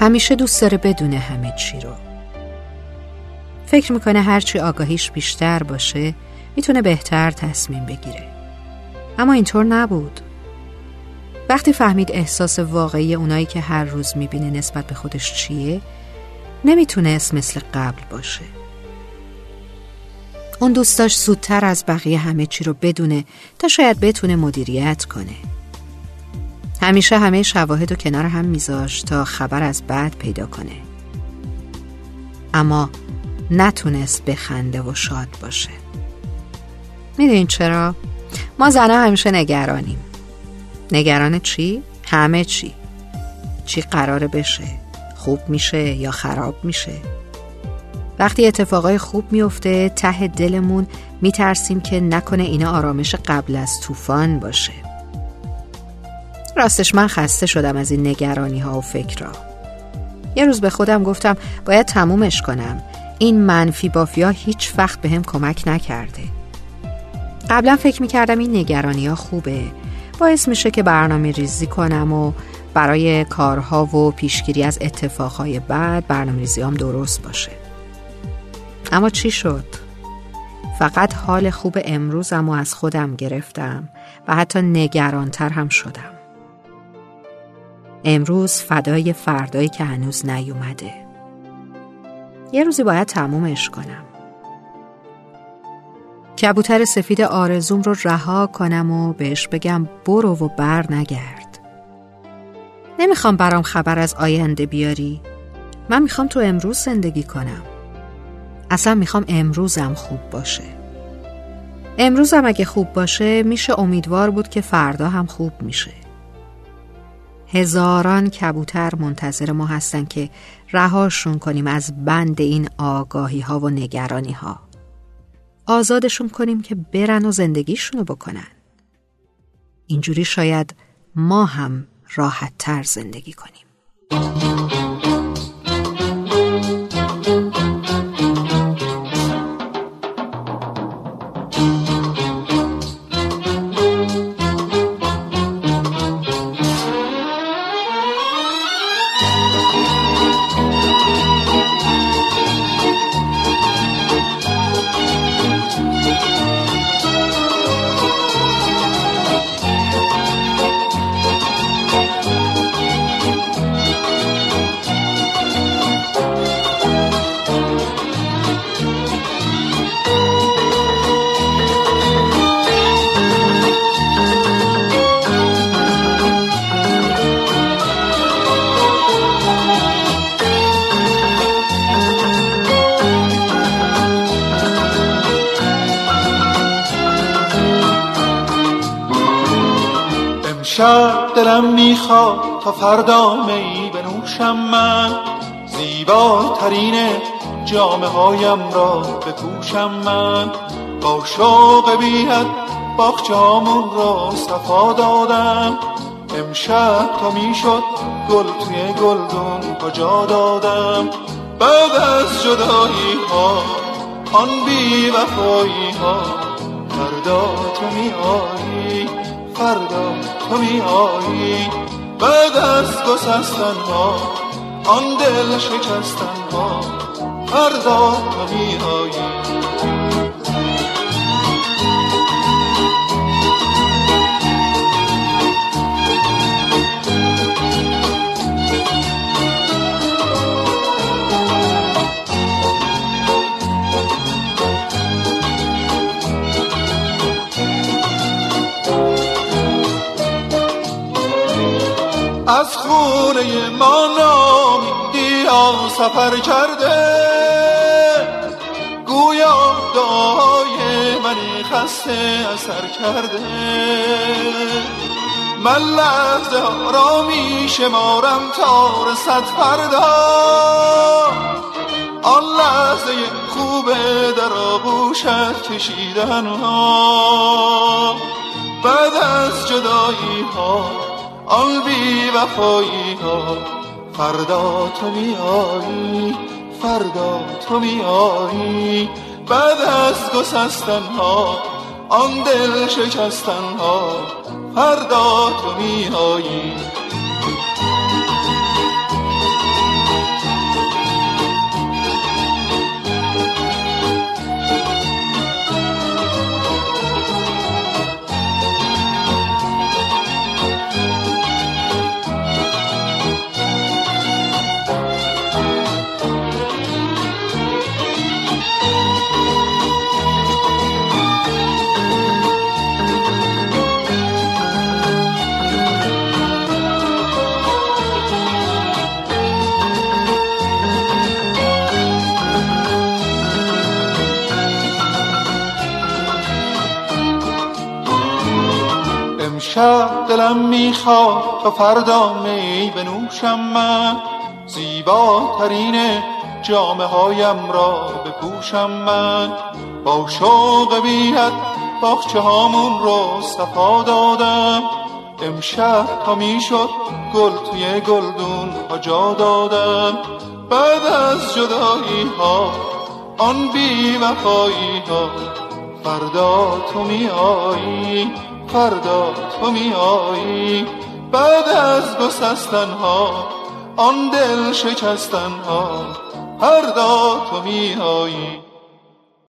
همیشه دوست داره بدونه همه چی رو. فکر می‌کنه هرچی آگاهیش بیشتر باشه می‌تونه بهتر تصمیم بگیره. اما اینطور نبود. وقتی فهمید احساس واقعی اونایی که هر روز می‌بینه نسبت به خودش چیه نمی‌تونست مثل قبل باشه. اون دوست داشت زودتر از بقیه همه چی رو بدونه تا شاید بتونه مدیریت کنه. همیشه همه شواهد و کنار هم میذاشت تا خبر از بعد پیدا کنه اما نتونست بخنده و شاد باشه می‌دونین چرا؟ ما زنها همیشه نگرانیم نگران چی؟ همه چی چی قراره بشه؟ خوب میشه یا خراب میشه؟ وقتی اتفاقای خوب میفته ته دلمون میترسیم که نکنه اینا آرامش قبل از طوفان باشه راستش من خسته شدم از این نگرانی ها و فکرها. یه روز به خودم گفتم باید تمومش کنم. این منفی بافیا هیچ وقت به هم کمک نکرده. قبلا فکر می‌کردم این نگرانی ها خوبه. باعث میشه که برنامه ریزی کنم و برای کارها و پیشگیری از اتفاقهای بعد برنامه ریزی هم درست باشه. اما چی شد؟ فقط حال خوب امروزم و از خودم گرفتم و حتی نگرانتر هم شدم. امروز فدای فردایی که هنوز نیومده. یه روزی باید تمومش کنم. کبوتر سفید آرزوم رو رها کنم و بهش بگم برو و بر نگرد. نمی‌خوام برام خبر از آینده بیاری. من می‌خوام تو امروز زندگی کنم. اصلا می‌خوام امروزم خوب باشه. امروزم اگه خوب باشه میشه امیدوار بود که فردا هم خوب میشه. هزاران کبوتر منتظر ما هستن که رهاشون کنیم از بند این آگاهی ها و نگرانی ها آزادشون کنیم که برن و زندگیشونو بکنن. اینجوری شاید ما هم راحت تر زندگی کنیم. شب دلم می‌خواد تا فردا می بنوشم من. زیباترین جامعه هایم را بپوشم من. با شوق بیاد باخچامون را صفا دادم. امشب تا می‌شد گل توی گلدون کجا دادم؟ بعد از جدایی ها آن بی وفایی ها فردا تو می آیی فردا تو می آیی. بعد از گسستن ها آن دل شکستن ها. فردا تو می آیی. از خونه ما نامیدی سفر کرده. گویا دعای منی خسته اثر کرده. من لحظه را می شمارم تا رسد فردا. آن لحظه خوبه در آغوشت کشیدن ها. بعد از جدایی ها آن بی وفایی ها. فردا تو می آیی فردا تو می آیی بعد از گسستن ها آن دل شکستن ها. فردا تو می امشب دلم می‌خواد تا فردا می بنوشم من. زیباترین جامعه هایم را بپوشم من. با شوق بیت باخچه هامون رو صفا دادم. امشب تا می‌شد گل توی گلدون ها جا دادم. بعد از جدایی ها آن بی وفایی ها فردا تو می آیی فردا تو می آیی بعد از گسستن ها آن دل شکستن ها فردا تو می آیی